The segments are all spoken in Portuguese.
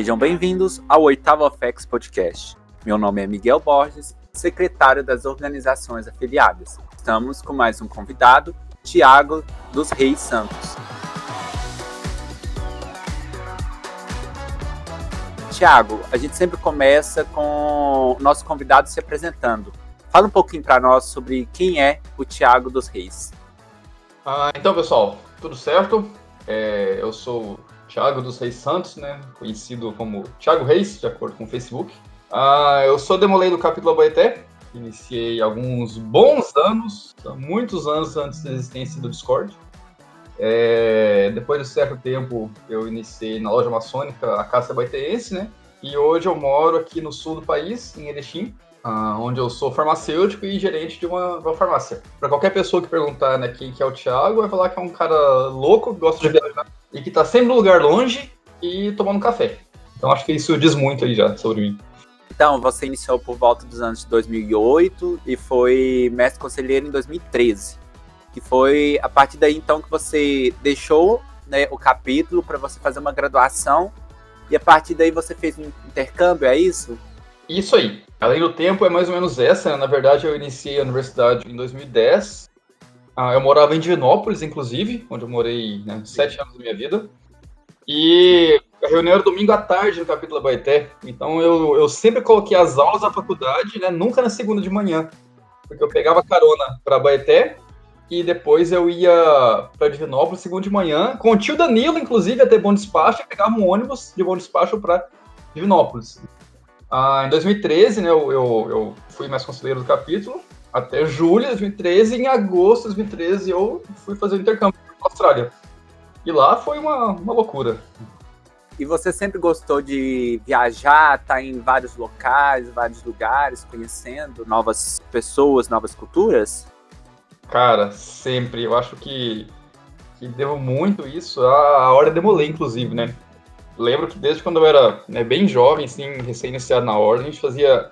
Sejam bem-vindos ao oitavo FX Podcast. Meu nome é Miguel Borges, secretário das organizações afiliadas. Estamos com mais um convidado, Tiago dos Reis Santos. Tiago, a gente sempre começa com o nosso convidado se apresentando. Fala um pouquinho para nós sobre quem é o Tiago dos Reis. Ah, então, pessoal, tudo certo? É, eu sou Thiago dos Reis Santos, né? Conhecido como Thiago Reis, de acordo com o Facebook. Ah, eu sou demolei do capítulo Abaeté. Iniciei alguns bons anos, muitos anos antes da existência do Discord. É, depois de certo tempo, eu iniciei na loja maçônica a Casa Baiteense, né? E hoje eu moro aqui no sul do país, em Erechim, ah, onde eu sou farmacêutico e gerente de uma, uma farmácia. Para qualquer pessoa que perguntar né, quem que é o Thiago, vai falar que é um cara louco, gosta de viajar e que tá sempre num lugar longe e tomando café. Então acho que isso diz muito aí já sobre mim. Então, você iniciou por volta dos anos de 2008 e foi mestre conselheiro em 2013. Que foi a partir daí então que você deixou né, o capítulo para você fazer uma graduação e a partir daí você fez um intercâmbio, é isso? Isso aí. Além do tempo, é mais ou menos essa. Né? Na verdade, eu iniciei a universidade em 2010 ah, eu morava em Divinópolis, inclusive, onde eu morei né, sete anos da minha vida. E a reunião era domingo à tarde no capítulo Baeté. Então eu, eu sempre coloquei as aulas da faculdade, né, nunca na segunda de manhã. Porque eu pegava carona para Baeté e depois eu ia para Divinópolis segunda de manhã, com o tio Danilo, inclusive, até Bom Despacho, e pegava um ônibus de Bom Despacho para Divinópolis. Ah, em 2013, né, eu, eu, eu fui mais conselheiro do capítulo, até julho de 2013. E em agosto de 2013 eu fui fazer o intercâmbio na Austrália. E lá foi uma, uma loucura. E você sempre gostou de viajar, estar tá em vários locais, vários lugares, conhecendo novas pessoas, novas culturas? Cara, sempre. Eu acho que, que devo muito isso à Hora Demolei, inclusive, né? Lembro que desde quando eu era né, bem jovem, assim, recém-iniciado na Ordem, a gente fazia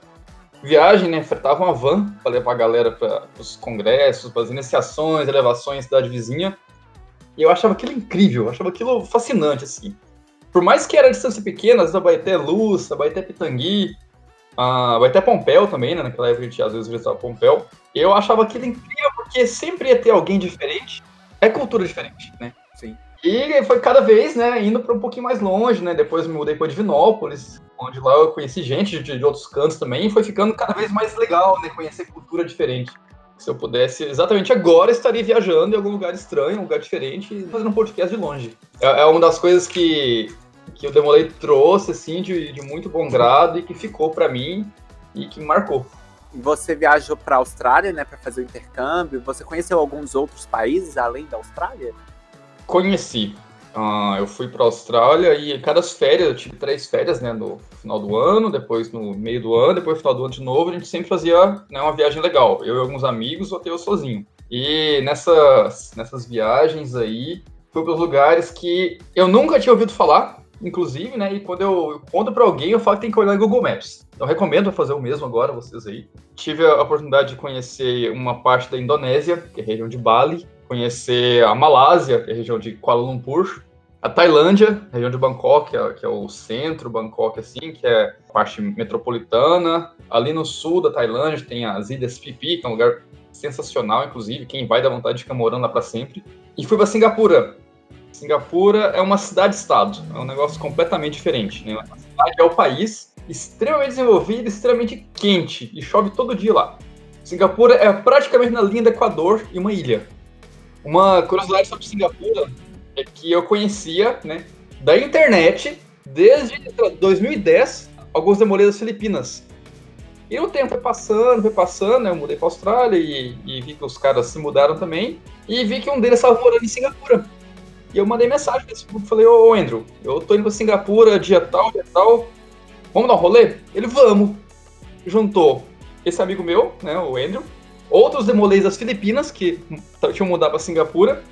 viagem, né? Fretava uma van para levar a galera para os congressos, para as iniciações, elevações cidade vizinha. E eu achava aquilo incrível, eu achava aquilo fascinante, assim. Por mais que era distância pequena, às vezes a Baeté Luz, a Baeté Pitangui, a Baeté Pompéu também, né? Naquela época a gente às vezes visitava Pompéu. Eu achava aquilo incrível porque sempre ia ter alguém diferente. É cultura diferente, né? E foi cada vez, né, indo para um pouquinho mais longe, né? Depois me mudei para Divinópolis, onde lá eu conheci gente de, de, outros cantos também, e foi ficando cada vez mais legal, né? Conhecer cultura diferente. Se eu pudesse, exatamente agora, estaria viajando em algum lugar estranho, um lugar diferente, e fazendo um podcast de longe. É, é uma das coisas que, que o Demolei trouxe, assim, de, de muito bom grado e que ficou para mim e que marcou. Você viajou para a Austrália, né, para fazer o intercâmbio. Você conheceu alguns outros países além da Austrália? Conheci. Uh, eu fui para a Austrália e cada férias, eu tive três férias, né, no final do ano, depois no meio do ano, depois no final do ano de novo, a gente sempre fazia né, uma viagem legal, eu e alguns amigos, ou até eu sozinho. E nessas, nessas viagens aí, fui para lugares que eu nunca tinha ouvido falar, inclusive, né, e quando eu conto para alguém, eu falo que tem que olhar no Google Maps. Eu recomendo fazer o mesmo agora, vocês aí. Tive a oportunidade de conhecer uma parte da Indonésia, que é a região de Bali, conhecer a Malásia, que é a região de Kuala Lumpur, a Tailândia, região de Bangkok, que é, que é, o centro, Bangkok, assim, que é a parte metropolitana. Ali no sul da Tailândia tem as Ilhas Phi que é um lugar sensacional, inclusive, quem vai dar vontade de ficar morando lá para sempre. E fui para Singapura. Singapura é uma cidade-estado, é um negócio completamente diferente. Né? A cidade é o país extremamente desenvolvido, extremamente quente, e chove todo dia lá. Singapura é praticamente na linha do Equador e uma ilha. Uma curiosidade sobre Singapura é que eu conhecia, né, da internet, desde 2010, alguns demoleiros filipinas. E o tempo foi passando, foi passando, né, eu mudei para Austrália e, e, vi que os caras se mudaram também, e vi que um deles estava morando em Singapura. E eu mandei mensagem nesse grupo, falei, ô Andrew, eu tô indo para Singapura dia tal, dia tal, vamos dar um rolê? Ele, vamos. Juntou esse amigo meu, né, o Andrew, outros demolês das Filipinas, que tinham mudado para Singapura,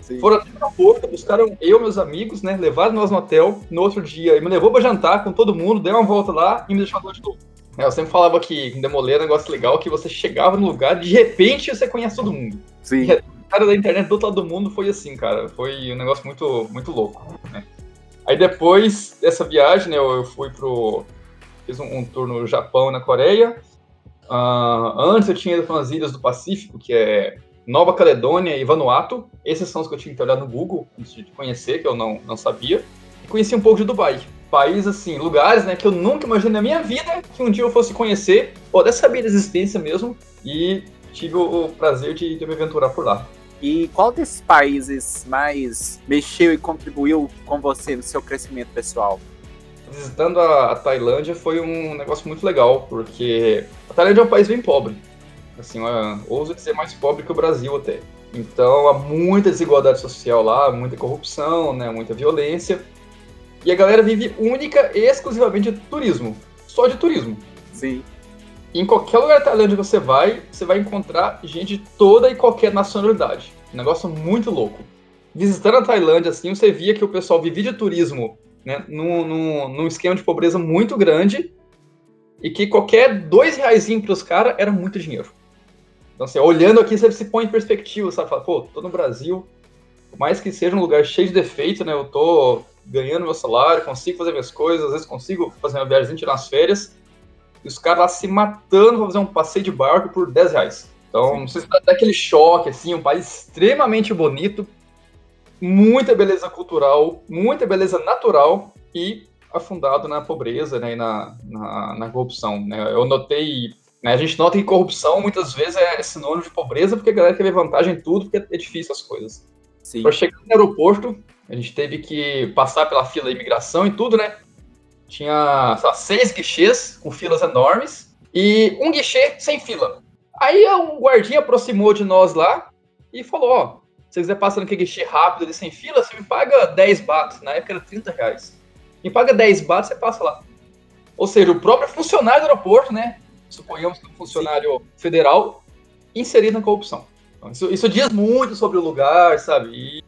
Sim. foram até a porta, buscaram eu e meus amigos, né? Levaram nós no hotel no outro dia e me levou para jantar com todo mundo, deu uma volta lá e me deixou lá de novo. É, eu sempre falava que demoler é um negócio legal, que você chegava no lugar de repente você conhece todo mundo. Sim. A cara da internet do outro lado do mundo foi assim, cara. Foi um negócio muito, muito louco, né? Aí depois dessa viagem, né, eu, fui pro. Fiz um, um tour no Japão e na Coreia. Uh, antes eu tinha ido para as ilhas do Pacífico, que é Nova Caledônia e Vanuatu. Esses são os que eu tinha que olhar no Google antes de conhecer, que eu não, não sabia. E conheci um pouco de Dubai. País, assim, lugares né, que eu nunca imaginei na minha vida que um dia eu fosse conhecer, ou até saber da existência mesmo, e tive o, o prazer de, de me aventurar por lá. E qual desses países mais mexeu e contribuiu com você no seu crescimento pessoal? Visitando a, a Tailândia foi um negócio muito legal, porque a Tailândia é um país bem pobre. Assim, uma, ouso dizer mais pobre que o Brasil até. Então há muita desigualdade social lá, muita corrupção, né, muita violência. E a galera vive única e exclusivamente de turismo. Só de turismo. Sim. Em qualquer lugar da Tailândia que você vai, você vai encontrar gente de toda e qualquer nacionalidade. Um negócio muito louco. Visitando a Tailândia, assim, você via que o pessoal vivia de turismo né, num, num, num esquema de pobreza muito grande e que qualquer dois reais para os caras era muito dinheiro. Então, assim, olhando aqui, você se põe em perspectiva, sabe? Fala, pô, tô no Brasil, por mais que seja um lugar cheio de defeito, né? Eu tô ganhando meu salário, consigo fazer minhas coisas, às vezes consigo fazer uma viagem, tirar as férias, e os caras lá se matando pra fazer um passeio de barco por 10 reais. Então, não sei se dá aquele choque, assim, um país extremamente bonito, muita beleza cultural, muita beleza natural e afundado na pobreza né, e na, na, na corrupção. Né? Eu notei, né, a gente nota que corrupção muitas vezes é sinônimo de pobreza porque a galera quer ver vantagem em tudo, porque é difícil as coisas. Para chegar no aeroporto, a gente teve que passar pela fila de imigração e tudo, né? Tinha lá, seis guichês com filas enormes e um guichê sem fila. Aí um guardinha aproximou de nós lá e falou: Ó, se você quiser passar no guichê rápido ali sem fila, você me paga 10 baht. Na época era 30 reais. Me paga 10 baht, você passa lá. Ou seja, o próprio funcionário do aeroporto, né? Suponhamos que é um funcionário Sim. federal inserido na corrupção. Então, isso, isso diz muito sobre o lugar, sabe? E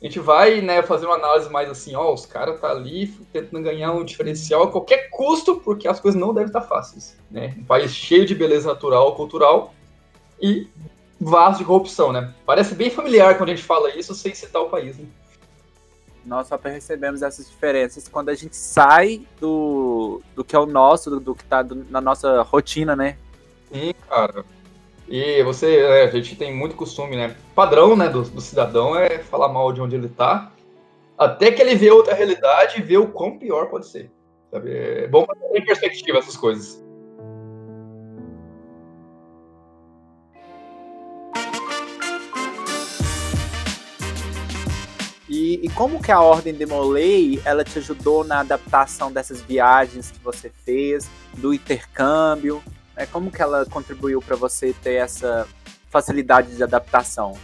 a gente vai né, fazer uma análise mais assim, ó, os caras tá ali tentando ganhar um diferencial a qualquer custo, porque as coisas não devem estar fáceis. Né? Um país cheio de beleza natural, cultural e vasto de corrupção, né? Parece bem familiar quando a gente fala isso sem citar o país, né? Nós só percebemos essas diferenças quando a gente sai do, do que é o nosso, do, do que tá do, na nossa rotina, né? Sim, cara. E você, é, a gente tem muito costume, né? Padrão, né, do, do, cidadão é falar mal de onde ele tá, até que ele vê outra realidade e vê o quão pior pode ser. Sabe? É bom pra ter perspectiva essas coisas. E, como que a Ordem de Molay, ela te ajudou na adaptação dessas viagens que você fez, do intercâmbio? Né? Como que ela contribuiu para você ter essa facilidade de adaptação?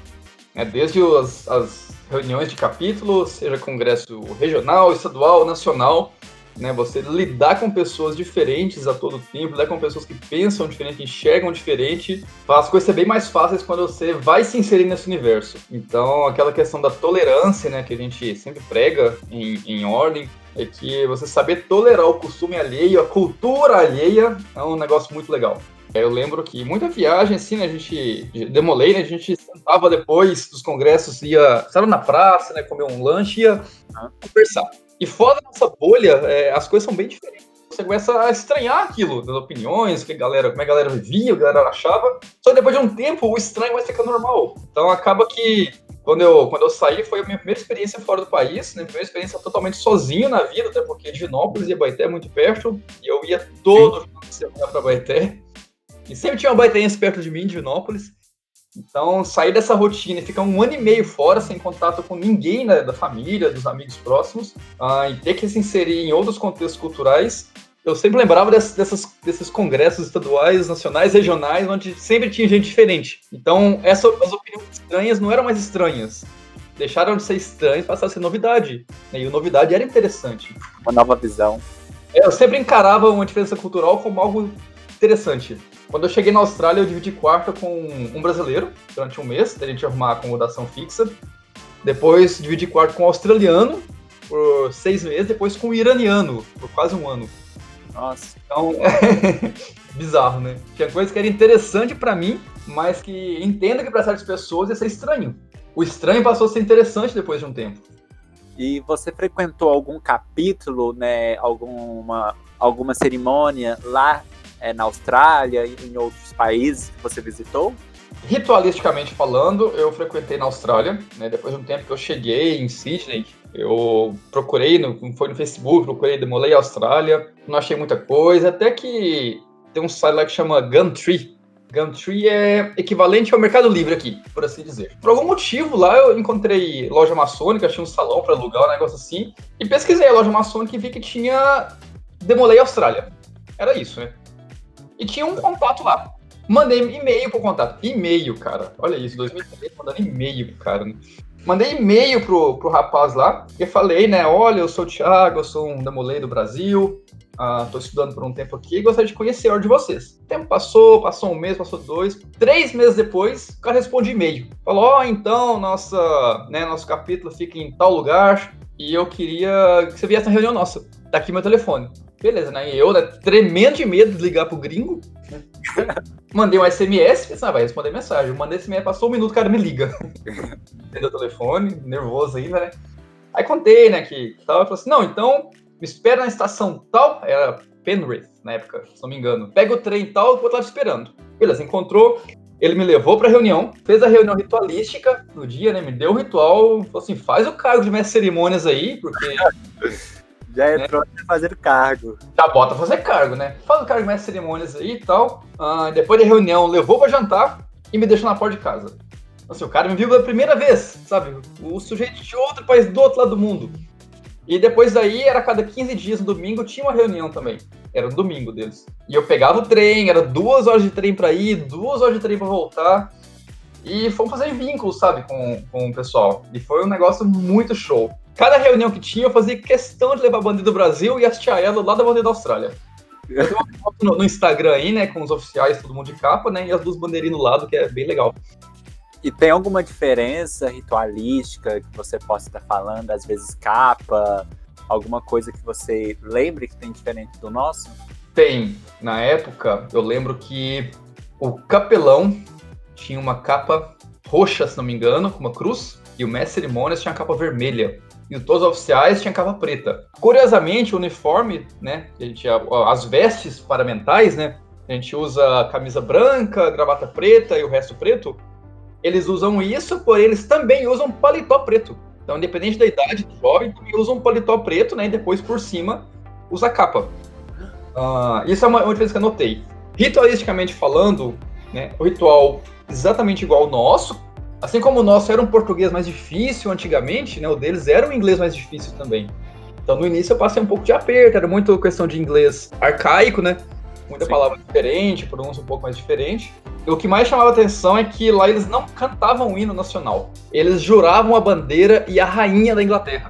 É, desde as, as reuniões de capítulo, seja congresso regional, estadual, nacional, né, você lidar com pessoas diferentes a todo tempo, lidar com pessoas que pensam diferente, enxergam diferente, faz as coisas ser bem mais fáceis quando você vai se inserir nesse universo. Então, aquela questão da tolerância, né, que a gente sempre prega em, em ordem, é que você saber tolerar o costume alheio, a cultura alheia, é um negócio muito legal. Eu lembro que muita viagem, assim, né, a gente demolei, né, a gente sentava depois dos congressos, ia, estava na praça, né, comer um lanche, ia conversar. E fora da nossa bolha, é, as coisas são bem diferentes. Você começa a estranhar aquilo, das opiniões, que galera, como a galera vivia, o que a galera achava. Só que depois de um tempo, o estranho vai ficar normal. Então acaba que quando eu, quando eu saí, foi a minha primeira experiência fora do país, né? Primeira experiência totalmente sozinho na vida, até porque Divinópolis e Baité é muito perto, e eu ia todo final de semana para Baité. E sempre tinha uma baitense perto de mim, Divinópolis. Então, sair dessa rotina e ficar um ano e meio fora, sem contato com ninguém né, da família, dos amigos próximos, uh, e ter que se inserir em outros contextos culturais, eu sempre lembrava dessas, dessas, desses congressos estaduais, nacionais, regionais, onde sempre tinha gente diferente. Então, essas as opiniões estranhas não eram mais estranhas. Deixaram de ser estranhas, passaram a ser novidade. Né? E a novidade era interessante. Uma nova visão. É, eu sempre encarava uma diferença cultural como algo interessante. Quando eu cheguei na Austrália, eu dividi quarto com um brasileiro durante um mês, a gente arrumar acomodação fixa. Depois dividi quarto com um australiano por seis meses, depois com um iraniano por quase um ano. Nossa. Então, bizarro, né? Tinha coisa que era interessante para mim, mas que entendo que para certas pessoas ia ser estranho. O estranho passou a ser interessante depois de um tempo. E você frequentou algum capítulo, né, alguma, alguma cerimônia lá é, na Austrália e em outros países que você visitou? Ritualisticamente falando, eu frequentei na Austrália, né, depois de um tempo que eu cheguei em Sydney, eu procurei, no, foi no Facebook, procurei Demolei Austrália, não achei muita coisa, até que tem um site lá que chama Gumtree, Gumtree é equivalente ao Mercado Livre aqui, por assim dizer. Por algum motivo lá eu encontrei loja maçônica, achei um salão para alugar, um negócio assim, e pesquisei a loja maçônica e vi que tinha Demolei Austrália. Era isso, né? E tinha um contato lá. Mandei e-mail pro contato. E-mail, cara. Olha isso, 2003 mandando e-mail cara. Né? Mandei e-mail pro, pro rapaz lá e falei, né? Olha, eu sou o Thiago, eu sou um Demolei do Brasil. Estou uh, estudando por um tempo aqui e gostaria de conhecer a de vocês. O tempo passou, passou um mês, passou dois. Três meses depois, o cara responde e-mail. Falou: Ó, oh, então, nossa, né, nosso capítulo fica em tal lugar e eu queria que você viesse na reunião nossa. Tá aqui meu telefone. Beleza, né? E eu, né, tremendo de medo de ligar pro gringo, né? mandei um SMS, pensei, ah, vai responder mensagem. mandei SMS, passou um minuto, o cara me liga. Entendeu o telefone, nervoso ainda, né? Aí contei, né, que tal, falou assim, não, então me espera na estação tal, era Penrith na época, se não me engano. Pega o trem tal, vou estar te esperando. Beleza, encontrou, ele me levou pra reunião, fez a reunião ritualística no dia, né? Me deu o ritual, falou assim: faz o cargo de mestre cerimônias aí, porque. Já entrou né? fazer cargo. Já bota fazer cargo, né? Faz o cargo mestre cerimônias aí e tal. Ah, depois da reunião, levou pra jantar e me deixou na porta de casa. Assim, o cara me viu pela primeira vez, sabe? O sujeito de outro país, do outro lado do mundo. E depois daí, era cada 15 dias, no domingo, tinha uma reunião também. Era no domingo deles. E eu pegava o trem, era duas horas de trem para ir, duas horas de trem para voltar. E fomos fazer vínculos, sabe, com, com o pessoal. E foi um negócio muito show. Cada reunião que tinha, eu fazia questão de levar a bandeira do Brasil e assistir a ela lá da bandeira da Austrália. Eu tenho uma foto no, no, Instagram aí, né, com os oficiais, todo mundo de capa, né, e as duas bandeirinhas no lado, que é bem legal. E tem alguma diferença ritualística que você possa estar falando, às vezes capa, alguma coisa que você lembre que tem diferente do nosso? Tem. Na época, eu lembro que o capelão tinha uma capa roxa, se não me engano, com uma cruz, e o mestre cerimônias tinha a capa vermelha. E todos os oficiais tinham capa preta. Curiosamente, o uniforme, né, a gente, as vestes paramentais, né, a gente usa camisa branca, gravata preta e o resto preto eles usam isso, porém eles também usam paletó preto. Então, independente da idade do jovem, também usam paletó preto, né? E depois por cima usa capa. Uh, isso é uma, uma diferença que eu notei. Ritualisticamente falando, né, o ritual exatamente igual ao nosso, assim como o nosso era um português mais difícil antigamente, né, o deles era um inglês mais difícil também. Então no início eu passei um pouco de aperto, era muito questão de inglês arcaico, né? Muita Sim. palavra diferente, pronúncia um pouco mais diferente o que mais chamava atenção é que lá eles não cantavam o hino nacional. Eles juravam a bandeira e a rainha da Inglaterra.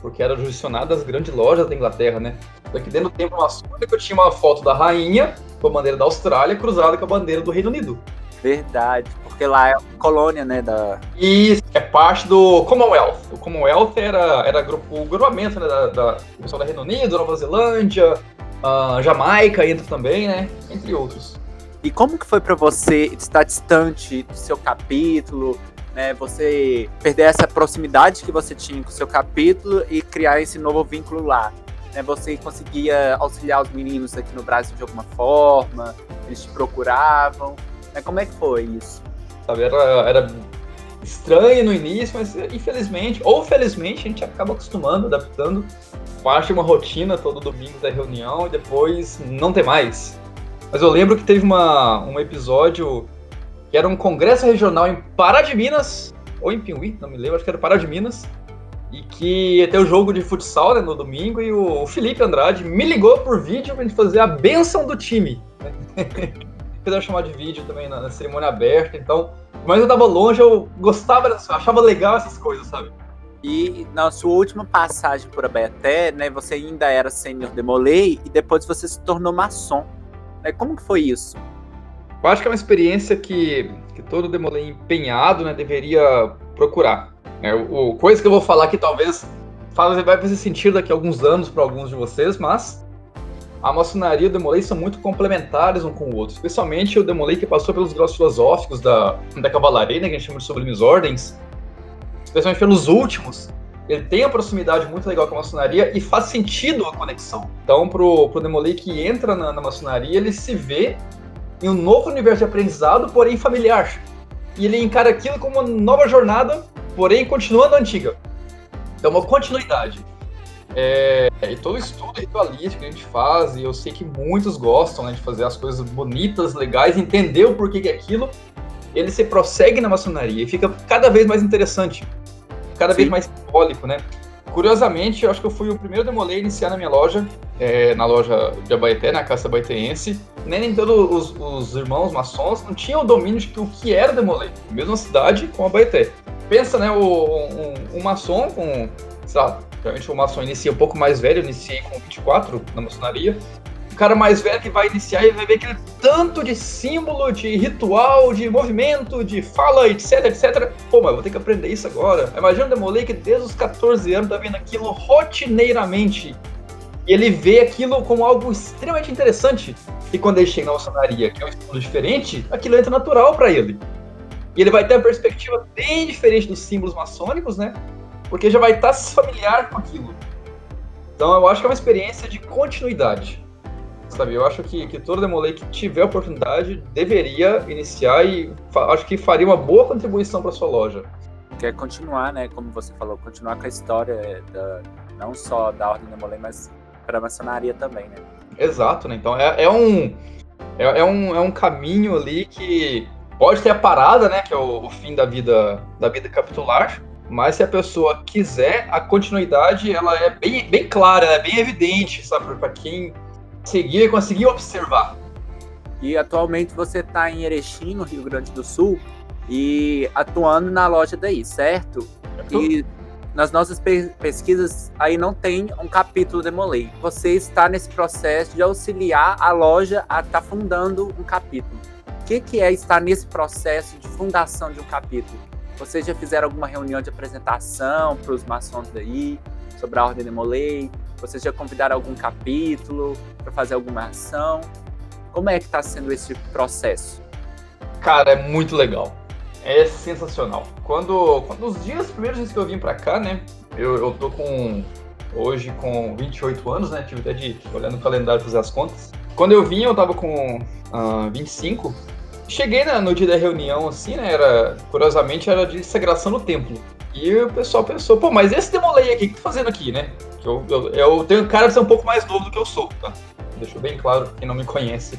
Porque era jurisdicionado das grandes lojas da Inglaterra, né? Daqui dentro do tempo maçônico eu tinha uma foto da rainha com a bandeira da Austrália cruzada com a bandeira do Reino Unido. Verdade, porque lá é colônia, né? Da... Isso, é parte do Commonwealth. O Commonwealth era, era grupo, o grupamento né, da, da, do pessoal da Reino Unido, Nova Zelândia, uh, Jamaica entra também, né? Entre outros. E como que foi para você estar distante do seu capítulo, né? Você perder essa proximidade que você tinha com o seu capítulo e criar esse novo vínculo lá. Né? Você conseguia auxiliar os meninos aqui no Brasil de alguma forma? Eles te procuravam? Né? Como é que foi isso? Sabe, era, era estranho no início, mas infelizmente, ou felizmente, a gente acaba acostumando, adaptando. Parte uma rotina todo domingo da reunião e depois não tem mais. Mas eu lembro que teve uma, um episódio que era um congresso regional em Pará de Minas, ou em Piuí, não me lembro, acho que era Pará de Minas, e que ia ter o jogo de futsal né, no domingo, e o Felipe Andrade me ligou por vídeo pra gente fazer a benção do time. Fizeram chamar de vídeo também na, na, cerimônia aberta, então. Mas eu tava longe, eu gostava, eu achava legal essas coisas, sabe? E na sua última passagem por Abaeté, né, você ainda era sênior demolei e depois você se tornou maçom. Né? Como que foi isso? Eu acho que é uma experiência que, que todo demolei empenhado né, deveria procurar. É, o, o, coisa que eu vou falar aqui talvez vai fazer sentido daqui a alguns anos para alguns de vocês, mas a maçonaria e o demolei são muito complementares um com o outro, especialmente o demolei que passou pelos graus filosóficos da, da cavalaria, né, que a gente chama de sublimes ordens, especialmente pelos últimos, ele tem uma proximidade muito legal com a maçonaria e faz sentido a conexão. Então, pro, pro Demolay que entra na, na maçonaria, ele se vê em um novo universo de aprendizado, porém familiar. E ele encara aquilo como uma nova jornada, porém continuando a antiga. É uma continuidade. É, e todo estudo ritualístico que a gente faz, e eu sei que muitos gostam né, de fazer as coisas bonitas, legais, entender o porquê que é aquilo, ele se prossegue na maçonaria e fica cada vez mais interessante, cada Sim. vez mais simbólico, né? Curiosamente, eu acho que eu fui o primeiro demolei a iniciar na minha loja, é, na loja de Abaeté, na Casa Abaetense. Nem, nem todos os, os, irmãos maçons não tinham o domínio de que o que era demolei, mesma cidade com Abaeté. Pensa, né, o, um, um maçom com, sei lá, realmente o maçom inicia um pouco mais velho, eu iniciei com 24 na maçonaria, o cara mais velho que vai iniciar e vai ver aquele tanto de símbolo, de ritual, de movimento, de fala, etc, etc. Pô, mas eu vou ter que aprender isso agora. Imagina o Demolay que desde os 14 anos tá vendo aquilo rotineiramente. E ele vê aquilo como algo extremamente interessante. E quando ele chega na maçonaria, que é um estudo diferente, aquilo entra natural para ele. E ele vai ter uma perspectiva bem diferente dos símbolos maçônicos, né? Porque já vai estar familiar com aquilo. Então eu acho que é uma experiência de continuidade sabe? Eu acho que, que todo Demolay que tiver oportunidade deveria iniciar e acho que faria uma boa contribuição para sua loja. Quer continuar, né? Como você falou, continuar com a história da, não só da Ordem Demolay, mas para a maçonaria também, né? Exato, né? Então é, é um, é, é, um, é um caminho ali que pode ter a parada, né? Que é o, o fim da vida, da vida capitular, mas se a pessoa quiser, a continuidade ela é bem, bem clara, é bem evidente, sabe? Para quem seguir e conseguir observar. E atualmente você está em Erechim, no Rio Grande do Sul, e atuando na loja daí, certo? E nas nossas pesquisas aí não tem um capítulo de Molay. Você está nesse processo de auxiliar a loja a estar tá fundando um capítulo. O que, que é estar nesse processo de fundação de um capítulo? Vocês já fizeram alguma reunião de apresentação para os maçons daí sobre a ordem de Molay? Vocês já convidaram algum capítulo para fazer alguma ação? Como é que está sendo esse processo? Cara, é muito legal. É sensacional. Quando, quando os dias, primeiros dias que eu vim para cá, né? Eu, eu tô com hoje com 28 anos, né? Tive até de olhar no calendário fazer as contas. Quando eu vim, eu tava com uh, ah, 25. Cheguei né, no dia da reunião, assim, né? Era, curiosamente, era de sagração no templo. E o pessoal pensou, pô, mas esse demolei aqui, o que tá fazendo aqui, né? Eu, eu, eu tenho cara de ser um pouco mais novo do que eu sou, tá? Deixou bem claro quem não me conhece.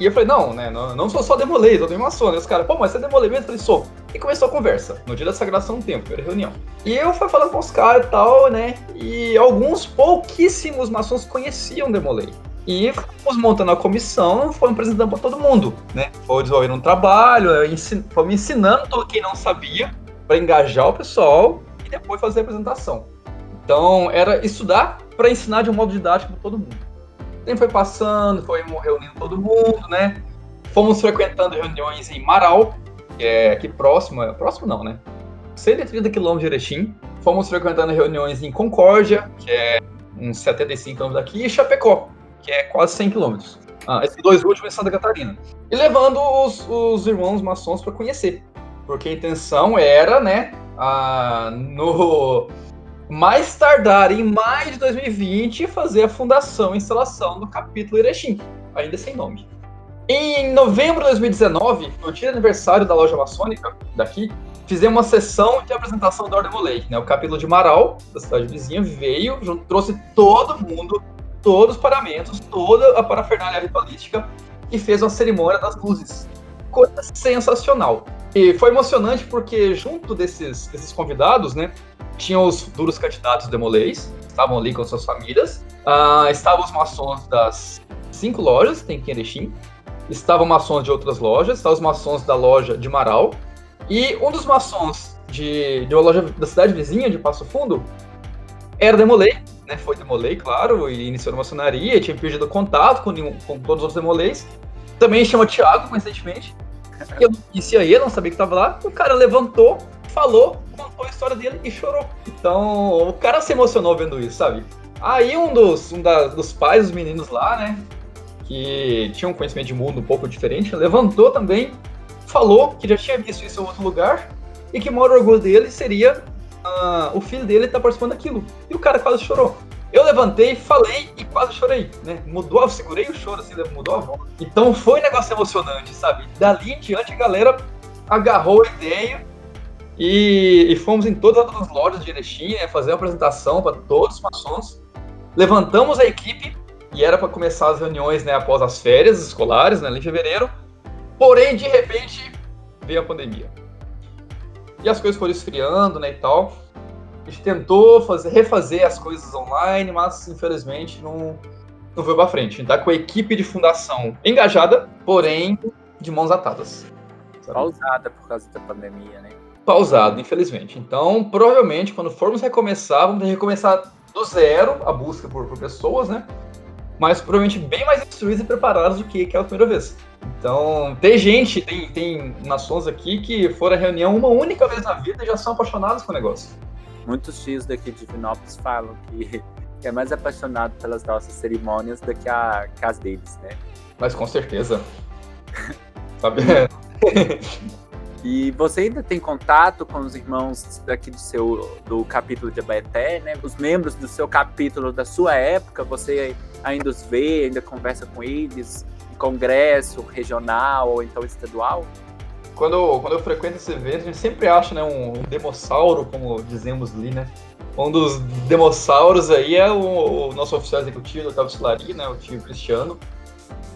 E eu falei, não, né? Não, não sou só demolei, eu tenho uma só, né? Os caras, pô, mas você é demolei mesmo? Eu falei, sou. E começou a conversa, no dia da sagração do tempo, primeira reunião. E eu fui falando com os caras e tal, né? E alguns pouquíssimos maçons conheciam demolei. E fomos montando a comissão, fomos apresentando para todo mundo, né? Foi desenvolvendo um trabalho, fomos ensinando todo quem não sabia para engajar o pessoal e depois fazer a apresentação. Então, era estudar para ensinar de um modo didático para todo mundo. O tempo foi passando, foi reunindo todo mundo, né? Fomos frequentando reuniões em Marau, que é aqui próximo, é, próximo não, né? 130 quilômetros de Erechim. Fomos frequentando reuniões em Concórdia, que é uns 75 quilômetros daqui, e Chapecó, que é quase 100 quilômetros. Ah, esses dois últimos em Santa Catarina. E levando os, os irmãos maçons para conhecer. Porque a intenção era, né, no, mais tardar em maio de 2020 fazer a fundação e instalação do capítulo Erechim, ainda sem nome. Em novembro de 2019, no dia de aniversário da loja maçônica daqui, fizemos uma sessão de apresentação da Ordem Molei. Né? O capítulo de Marau, da cidade vizinha, veio, trouxe todo mundo, todos os paramentos, toda a parafernália ritualística e fez uma cerimônia das luzes. Coisa sensacional. E foi emocionante porque junto desses, desses convidados, né, tinham os duros candidatos demolês, estavam ali com suas famílias. Uh, estavam os maçons das cinco lojas, tem Erechim. Estavam maçons de outras lojas, estavam os maçons da loja de Marau. E um dos maçons de, de uma loja da cidade vizinha, de Passo Fundo, era demolei, né? Foi demolei, claro, e iniciou na maçonaria, tinha perdido contato com, com todos os outros demolês. Também chama Thiago, coincidentemente. Eu não conhecia ele, não sabia que estava lá. O cara levantou, falou, contou a história dele e chorou. Então, o cara se emocionou vendo isso, sabe? Aí um dos, um da, dos pais dos meninos lá, né, que tinha um conhecimento de mundo um pouco diferente, levantou também, falou que já tinha visto isso em outro lugar e que o maior orgulho dele seria ah, o filho dele tá participando daquilo. E o cara quase chorou. Eu levantei, falei e quase chorei, né? Mudou, eu segurei o choro, assim, mudou a voz. Então foi um negócio emocionante, sabe? Dali em diante a galera agarrou a ideia e, e fomos em todas as lojas de Erechim, né, fazer uma apresentação para todos os maçons. Levantamos a equipe e era para começar as reuniões né, após as férias escolares, né, em fevereiro. Porém, de repente, veio a pandemia. E as coisas foram esfriando né, e tal. A gente tentou fazer, refazer as coisas online, mas infelizmente não, não foi para frente. A gente tá com a equipe de fundação engajada, porém de mãos atadas. Sabe? Pausada por causa da pandemia, né? Pausado, infelizmente. Então, provavelmente, quando formos recomeçar, vamos ter que recomeçar do zero a busca por, por pessoas, né? Mas provavelmente bem mais instruídos e preparados do que aquela primeira vez. Então, tem gente, tem, tem nações aqui que foram à reunião uma única vez na vida e já são apaixonados com o negócio. Muitos tios daqui de Vinópolis falam que, que é mais apaixonado pelas nossas cerimônias do que, a, que as deles, né? Mas com certeza. Sabe? E você ainda tem contato com os irmãos daqui do seu do capítulo de Abaeté, né? Os membros do seu capítulo da sua época, você ainda os vê, ainda conversa com eles em congresso regional ou então estadual? Quando, quando eu frequento esse evento, a gente sempre acha né, um, demossauro, como dizemos ali, né? Um dos demossauros aí é o, o nosso oficial executivo do Cabo né? O tio Cristiano.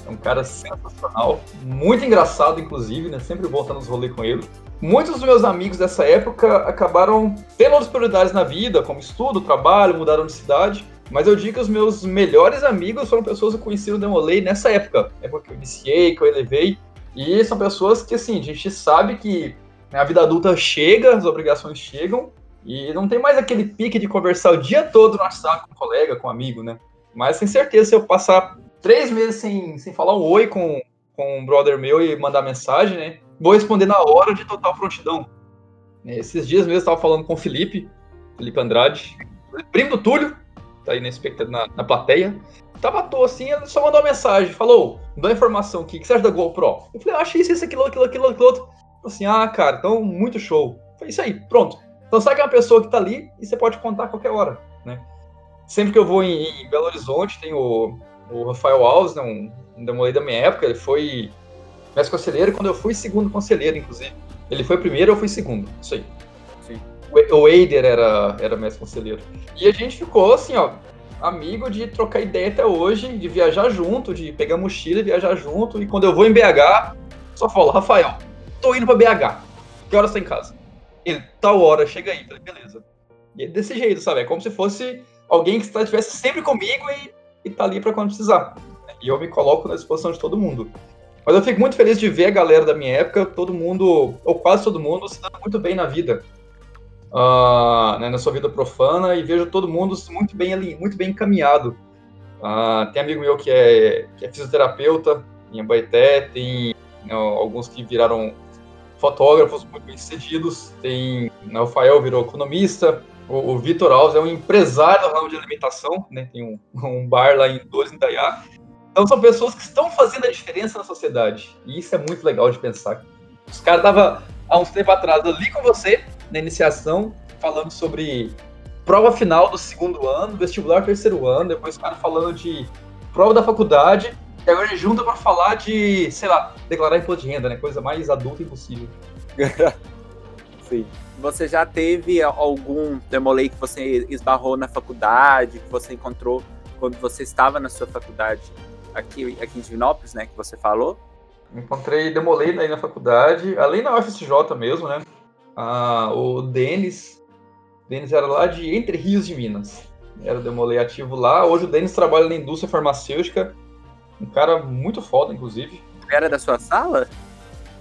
É um cara sensacional, muito engraçado, inclusive, né? Sempre voltando nos rolês com ele. Muitos dos meus amigos dessa época acabaram tendo outras prioridades na vida, como estudo, trabalho, mudaram de cidade. Mas eu digo que os meus melhores amigos foram pessoas que eu conheci no nessa época. Época que eu iniciei, que eu elevei. E são pessoas que, assim, a gente sabe que a vida adulta chega, as obrigações chegam, e não tem mais aquele pique de conversar o dia todo no WhatsApp com um colega, com um amigo, né? Mas sem certeza, se eu passar três meses sem, sem falar um oi com, com um brother meu e mandar mensagem, né? Vou responder na hora de total prontidão. Esses dias mesmo eu estava falando com o Felipe, Felipe Andrade, primo do Túlio, tá aí nesse, na, na plateia. Tava à toa assim, ele só mandou uma mensagem, falou, dá informação aqui, o que você acha da GoPro? Eu falei, ah, achei isso, isso, aquilo, aquilo, aquilo, aquilo outro. Assim, ah, cara, então muito show. Foi isso aí, pronto. Então sabe que é uma pessoa que tá ali e você pode contar a qualquer hora, né? Sempre que eu vou em, em Belo Horizonte, tem o, o Rafael Alves, né, um, um demolei da minha época, ele foi mestre conselheiro quando eu fui segundo conselheiro, inclusive. Ele foi primeiro, eu fui segundo, isso aí. Sim. O Eider era, era mestre conselheiro. E a gente ficou assim, ó, amigo de trocar ideia até hoje, de viajar junto, de pegar mochila e viajar junto. E quando eu vou em BH, só falo, Rafael, tô indo pra BH. Que horas tá em casa? Ele, tal hora, chega aí. Falei, beleza. E é desse jeito, sabe? É como se fosse alguém que estivesse sempre comigo e e tá ali para quando precisar. E eu me coloco na disposição de todo mundo. Mas eu fico muito feliz de ver a galera da minha época, todo mundo, ou quase todo mundo, se dando muito bem na vida. Uh, né, na sua vida profana, e vejo todo mundo muito bem ali, muito bem encaminhado. Uh, tem amigo meu que é, que é fisioterapeuta em Abaeté, tem né, alguns que viraram fotógrafos muito bem sucedidos, tem né, o Rafael virou economista, o, o Vitor Alves é um empresário do ramo de alimentação, né? Tem um, um bar lá em Dores, em Dayá. Então são pessoas que estão fazendo a diferença na sociedade. E isso é muito legal de pensar. Os caras estavam, há uns tempos atrás, ali com você, na iniciação, falando sobre prova final do segundo ano, vestibular terceiro ano, depois o cara falando de prova da faculdade, e agora junta para falar de, sei lá, declarar imposto de renda, né? Coisa mais adulta impossível. Sim. Você já teve algum demolei que você esbarrou na faculdade, que você encontrou quando você estava na sua faculdade aqui, aqui em Divinópolis, né, que você falou? Encontrei demolei aí na faculdade, além da UFSJ mesmo, né? Ah, o Denis, Denis era lá de Entre Rios de Minas. Era o demolei ativo lá. Hoje o Denis trabalha na indústria farmacêutica. Um cara muito foda, inclusive. Era da sua sala?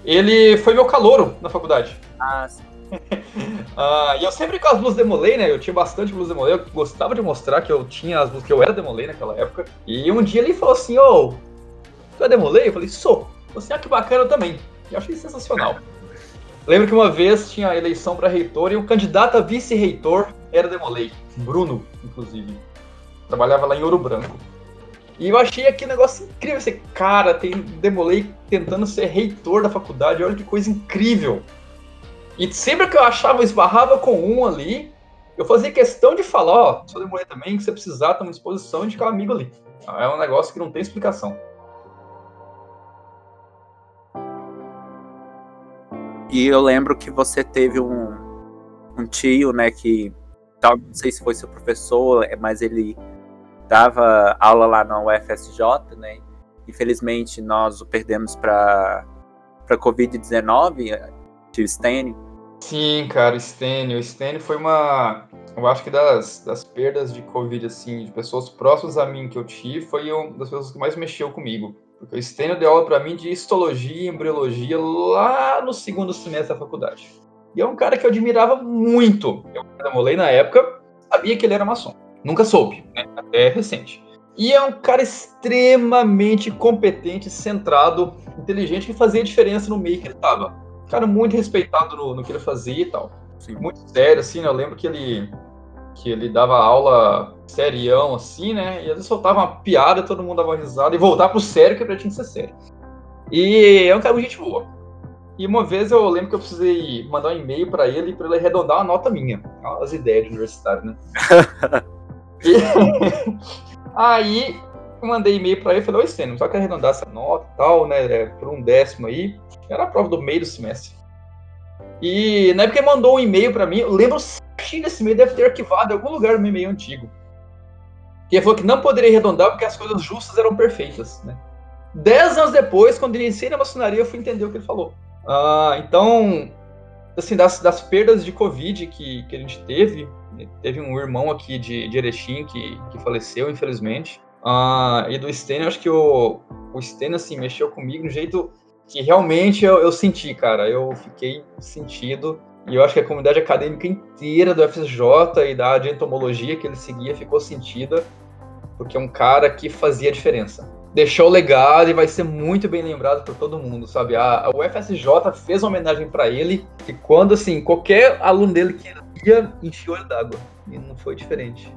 Ele foi meu calouro na faculdade. Ah, sim. Uh, e eu sempre com as blusas Demolay, né? Eu tinha bastante blusas Demolay, eu gostava de mostrar que eu tinha as blusas, que eu era Demolay naquela época. E um dia ele falou assim, ô, oh, tu é Demolay? Eu falei, sou. Você, ah, que bacana também. E eu achei sensacional. Lembro que uma vez tinha eleição para reitor e o candidato a vice-reitor era Demolay. Bruno, inclusive. Trabalhava lá em Ouro Branco. E eu achei aquele negócio incrível. Esse cara tem Demolay tentando ser reitor da faculdade. Olha que coisa incrível. E sempre que eu achava, eu esbarrava com um ali, Eu fazia questão de falar, ó, sou demorei também, que você precisar, tá uma disposição de ficar amigo ali. É um negócio que não tem explicação. E eu lembro que você teve um, um tio, né, que não sei se foi seu professor, mas ele dava aula lá na UFSJ, né? Infelizmente nós o perdemos para para Covid-19, tio Stênio. Sim, cara, Stênio. O Stênio foi uma. Eu acho que das, das perdas de Covid, assim, de pessoas próximas a mim que eu tive, foi uma das pessoas que mais mexeu comigo. Porque o Stênio deu aula para mim de histologia e embriologia lá no segundo semestre da faculdade. E é um cara que eu admirava muito. Eu namorei na época, sabia que ele era maçom. Nunca soube, né? Até recente. E é um cara extremamente competente, centrado, inteligente, que fazia diferença no meio que ele tava. Cara muito respeitado no, no que ele fazia e tal. Sim. Muito sério, assim, né? Eu lembro que ele que ele dava aula serião, assim, né? E às vezes soltava uma piada, todo mundo dava risada, e voltar pro sério, que pra tinha que ser sério. E é um cara muito gente boa. E uma vez eu lembro que eu precisei mandar um e-mail para ele para ele arredondar uma nota minha. As ideias de universitário, né? e... aí eu mandei e-mail para ele e falei, oi Stênio, só que arredondar essa nota e tal, né? É, por um décimo aí. Era a prova do meio do semestre. E na época ele mandou um e-mail para mim, eu lembro certinho desse e-mail, deve ter arquivado em algum lugar no meu e-mail antigo. Que ele falou que não poderia arredondar porque as coisas justas eram perfeitas, né? Dez anos depois, quando iniciei na maçonaria, eu fui entender o que ele falou. Uh, então, assim, das, das perdas de Covid que, que a gente teve, teve um irmão aqui de, de Erechim que, que faleceu, infelizmente. Uh, e do Stênio, acho que o, o Stênio, assim, mexeu comigo de jeito que realmente eu, eu senti, cara. Eu fiquei sentido. E eu acho que a comunidade acadêmica inteira do FSJ e da de entomologia que ele seguia ficou sentida, porque é um cara que fazia diferença deixou legado e vai ser muito bem lembrado por todo mundo, sabe? A, a UFSJ fez uma homenagem para ele e quando, assim, qualquer aluno dele que ia, enchia olho d'água. E não foi diferente.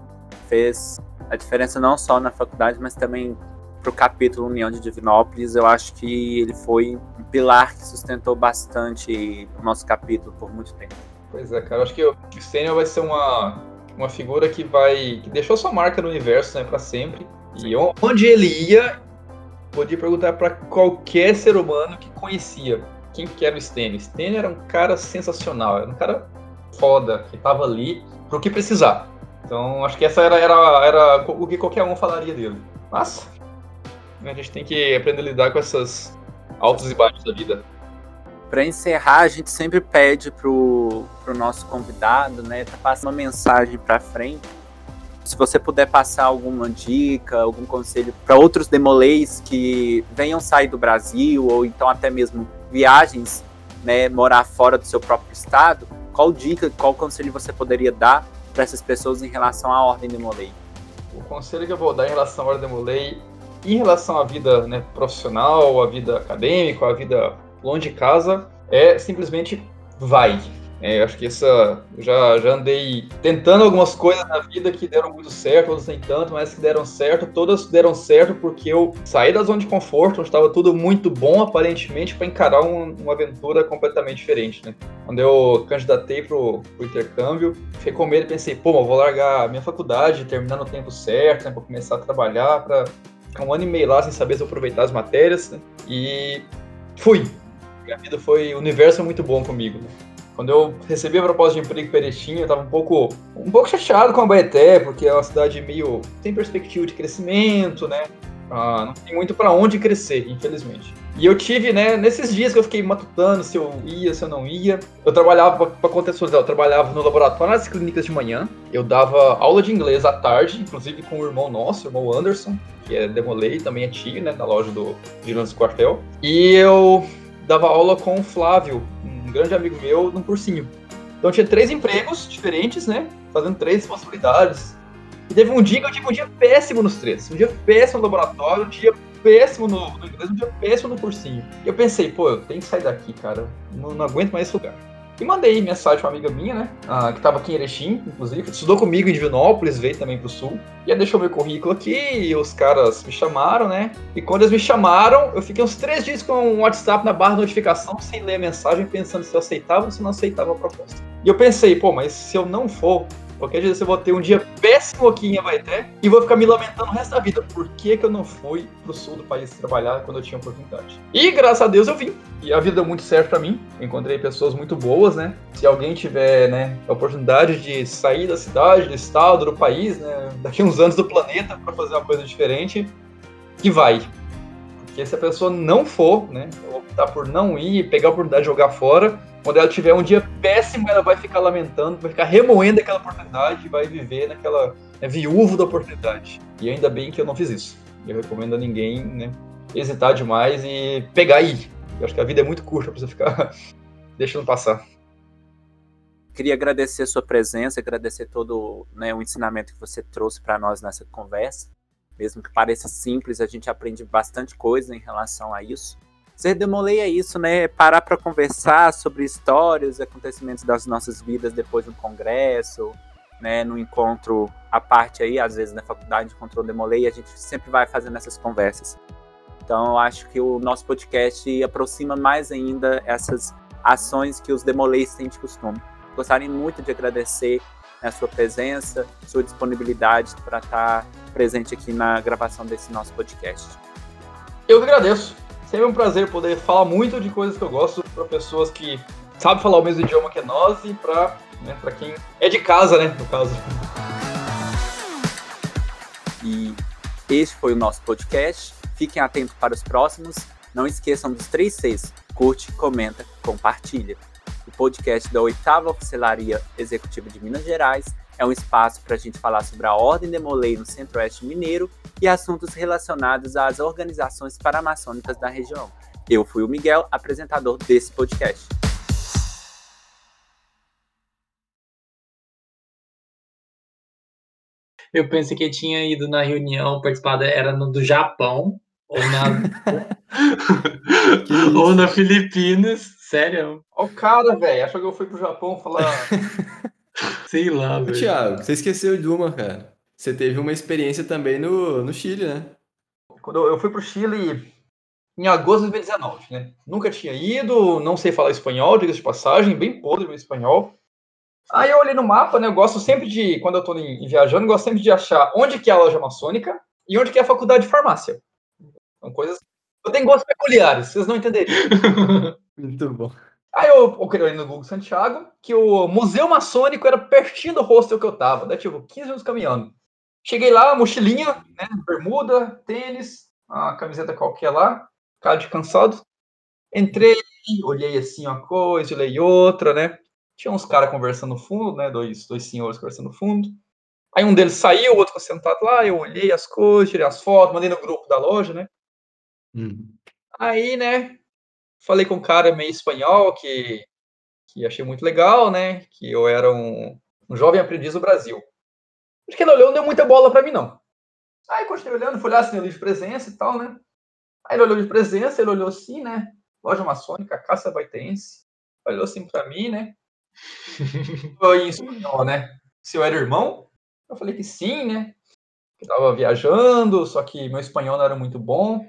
Fez a diferença não só na faculdade, mas também para o capítulo União de Divinópolis. Eu acho que ele foi um pilar que sustentou bastante o nosso capítulo por muito tempo. Pois é, cara. Eu acho que o Stênio vai ser uma, uma figura que vai. que deixou sua marca no universo, né, para sempre. E onde ele ia, podia perguntar para qualquer ser humano que conhecia quem que era o Stênio. Stênio era um cara sensacional, era um cara foda, que tava ali pro que precisar. Então, acho que essa era, era, era o que qualquer um falaria dele. Mas, a gente tem que aprender a lidar com essas altos e baixos da vida. Para encerrar, a gente sempre pede pro, pro nosso convidado, né, passar uma mensagem para frente se você puder passar alguma dica, algum conselho para outros demolês que venham sair do Brasil ou então até mesmo viagens, né, morar fora do seu próprio estado, qual dica, qual conselho você poderia dar para essas pessoas em relação à ordem demolei? O conselho que eu vou dar em relação à ordem demolei, em relação à vida né, profissional, à vida acadêmica, à vida longe de casa, é simplesmente vai. É, acho que essa. Já, já andei tentando algumas coisas na vida que deram muito certo, outras nem tanto, mas que deram certo. Todas deram certo porque eu saí da zona de conforto, onde estava tudo muito bom, aparentemente, para encarar um, uma aventura completamente diferente, né? Quando eu candidatei pro, pro intercâmbio, fiquei com medo e pensei, pô, eu vou largar a minha faculdade, terminar no tempo certo, né? Pra começar a trabalhar, para ficar um ano e meio lá sem saber se aproveitar as matérias, né? E fui. A vida foi. O universo é muito bom comigo, né? Quando eu recebi a proposta de emprego em Peretinho, eu estava um pouco, um pouco chateado com a Baeté, porque é uma cidade meio sem perspectiva de crescimento, né? Ah, não tem muito para onde crescer, infelizmente. E eu tive, né, nesses dias que eu fiquei matutando se eu ia, se eu não ia. Eu trabalhava, para contextualizar, eu trabalhava no laboratório nas clínicas de manhã. Eu dava aula de inglês à tarde, inclusive com o irmão nosso, o irmão Anderson, que é Demolei, também é tio, né, na loja do Vigilância Quartel. E eu dava aula com o Flávio, um grande amigo meu, num cursinho. Então tinha três empregos diferentes, né? Fazendo três possibilidades. E teve um dia que eu tive um dia péssimo nos três. Um dia péssimo no laboratório, um dia péssimo no, no inglês, um dia péssimo no cursinho. E eu pensei, pô, eu tenho que sair daqui, cara. Não, não aguento mais esse lugar. E mandei mensagem pra uma amiga minha, né? Que tava aqui em Erechim, inclusive. Estudou comigo em Divinópolis, veio também pro sul. E aí deixou meu currículo aqui e os caras me chamaram, né? E quando eles me chamaram, eu fiquei uns três dias com um WhatsApp na barra de notificação, sem ler a mensagem, pensando se eu aceitava ou se não aceitava a proposta. E eu pensei, pô, mas se eu não for, Qualquer dia eu vou ter um dia péssimo aqui em Abaeté e vou ficar me lamentando o resto da vida. Por que, que eu não fui pro sul do país trabalhar quando eu tinha oportunidade? E graças a Deus eu vim. E a vida deu muito certo para mim. Encontrei pessoas muito boas, né? Se alguém tiver, né, a oportunidade de sair da cidade, do estado, do país, né, daqui uns anos do planeta para fazer uma coisa diferente, que vai. Porque se a pessoa não for, né, optar por não ir, pegar a oportunidade de jogar fora, quando ela tiver um dia péssimo, ela vai ficar lamentando, vai ficar remoendo aquela oportunidade vai viver naquela né, viúvo da oportunidade. E ainda bem que eu não fiz isso. Eu recomendo a ninguém né, hesitar demais e pegar ir. Eu acho que a vida é muito curta para você ficar deixando passar. Queria agradecer a sua presença, agradecer todo né, o ensinamento que você trouxe para nós nessa conversa. Mesmo que pareça simples, a gente aprende bastante coisa em relação a isso. Ser Demolei é isso, né? Parar para conversar sobre histórias, acontecimentos das nossas vidas depois de um congresso, né? No encontro à parte aí, às vezes na faculdade encontrou Demolei, a gente sempre vai fazendo essas conversas. Então, eu acho que o nosso podcast aproxima mais ainda essas ações que os Demoleis têm de costume. Gostaria muito de agradecer né, a sua presença, sua disponibilidade para estar presente aqui na gravação desse nosso podcast. Eu que agradeço. Sempre um prazer poder falar muito de coisas que eu gosto para pessoas que sabem falar o mesmo idioma que nós e para né, quem é de casa, né, no caso. E este foi o nosso podcast. Fiquem atentos para os próximos. Não esqueçam dos três Cs: curte, comenta, compartilha. O podcast da oitava Oficialaria Executiva de Minas Gerais é um espaço para a gente falar sobre a Ordem Demolei no Centro-Oeste Mineiro e assuntos relacionados às organizações paramaçônicas da região. Eu fui o Miguel, apresentador desse podcast. Eu pensei que tinha ido na reunião, participado, era no do Japão, ou na, ou na Filipinas, sério. Ó o cara, velho, achou que eu fui pro Japão falar... Sei lá, velho. Thiago, você esqueceu de uma, cara. Você teve uma experiência também no, no Chile, né? Quando eu fui pro Chile em agosto de 2019, né? Nunca tinha ido, não sei falar espanhol, diga de passagem, bem podre meu espanhol. Aí eu olhei no mapa, né? Eu gosto sempre de, quando eu tô em, viajando, eu gosto sempre de achar onde que é a loja maçônica e onde que é a faculdade de farmácia. São coisas. Eu tenho gostos peculiares, vocês não entenderiam. Muito bom. Aí eu, ir no Google Santiago, que o Museu Maçônico era pertinho do hostel que eu tava, né? Tipo, 15 minutos caminhando. Cheguei lá, mochilinha, né? Bermuda, tênis, a camiseta qualquer lá, cara de cansado. Entrei, olhei assim uma coisa, olhei outra, né? Tinha uns caras conversando no fundo, né? Dois, dois senhores conversando no fundo. Aí um deles saiu, o outro ficou sentado lá, eu olhei as coisas, tirei as fotos, mandei no grupo da loja, né? Hum. Aí, né, falei com um cara meio espanhol que, que achei muito legal, né? Que eu era um, um jovem aprendiz do Brasil. Acho que ele olhou não deu muita bola para mim, não. Aí continuei olhando, fui olhar assim, livro de presença e tal, né? Aí ele olhou de presença, ele olhou assim, né? Loja maçônica, Caça Baitense. Olhou assim para mim, né? Foi em espanhol, né? Se eu era irmão? Eu falei que sim, né? Que tava viajando, só que meu espanhol não era muito bom.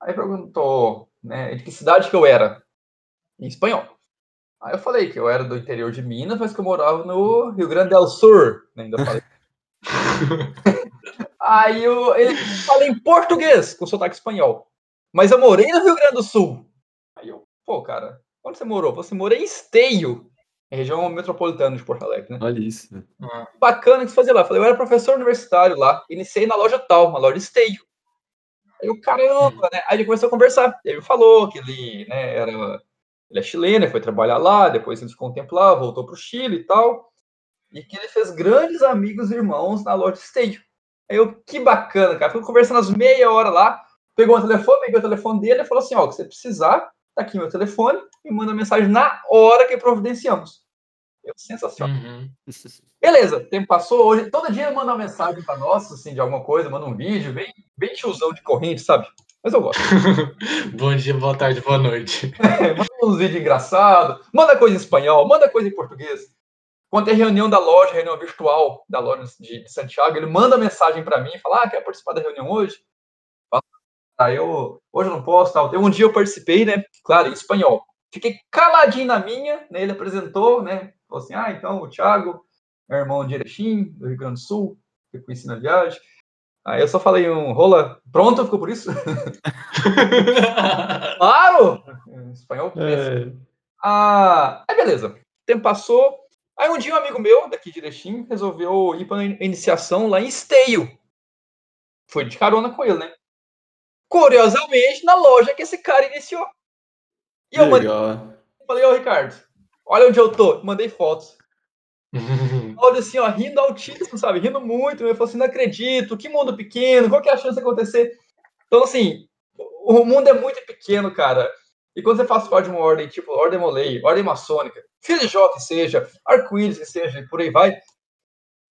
Aí perguntou, né, de que cidade que eu era, em espanhol. Aí eu falei que eu era do interior de Minas, mas que eu morava no Rio Grande do Sul, né, ainda falei. Aí eu, ele falei em português, com sotaque espanhol. Mas eu morei no Rio Grande do Sul. Aí eu, pô, cara, onde você morou? Você morou em Esteio, região metropolitana de Porto Alegre, né? Olha isso. Bacana que você fazia lá. Eu falei, eu era professor universitário lá, iniciei na loja tal, uma loja Esteio. Aí o caramba, né? Aí ele começou a conversar. Ele falou que ele, né, era. Ele é chileno, foi trabalhar lá, depois ficou tempo lá, voltou para o Chile e tal. E que ele fez grandes amigos e irmãos na loja Stadium. Aí eu, que bacana, cara. Fui conversando as meia hora lá, pegou o telefone, peguei o telefone dele e falou assim: ó, o que você precisar, tá aqui meu telefone, e manda mensagem na hora que providenciamos. Eu, sensacional. Uhum. Beleza, o tempo passou. Hoje, todo dia manda uma mensagem para nós, assim, de alguma coisa, manda um vídeo, bem, bem tiozão de corrente, sabe? Mas eu gosto. Bom dia, boa tarde, boa noite. É, manda uns vídeos engraçados, manda coisa em espanhol, manda coisa em português. Quando tem reunião da loja, reunião virtual da loja de Santiago, ele manda mensagem para mim fala: Ah, quer participar da reunião hoje? Ah, eu hoje eu não posso, tal. Um dia eu participei, né? Claro, em espanhol. Fiquei caladinho na minha, né? Ele apresentou, né? Falou assim: Ah, então o Thiago meu irmão de Erechim, do Rio Grande do Sul, que eu conheci na viagem. Aí eu só falei um rola, pronto, ficou por isso? claro! Espanhol. É. Ah, aí beleza. O tempo passou. Aí um dia um amigo meu, daqui de Erechim, resolveu ir para iniciação lá em Esteio. Foi de carona com ele, né? Curiosamente, na loja que esse cara iniciou. E eu mandei, falei, ô Ricardo, olha onde eu tô. Mandei fotos. Olha assim, ó, rindo altíssimo, sabe? Rindo muito. Eu falei assim, não acredito, que mundo pequeno, qual que é a chance de acontecer? Então, assim, o mundo é muito pequeno, cara. E quando você faz parte de uma ordem, tipo ordem Molei, ordem maçônica, Jó que seja, arco-íris que seja, e por aí vai,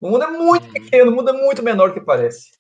o mundo é muito uhum. pequeno, o mundo é muito menor do que parece.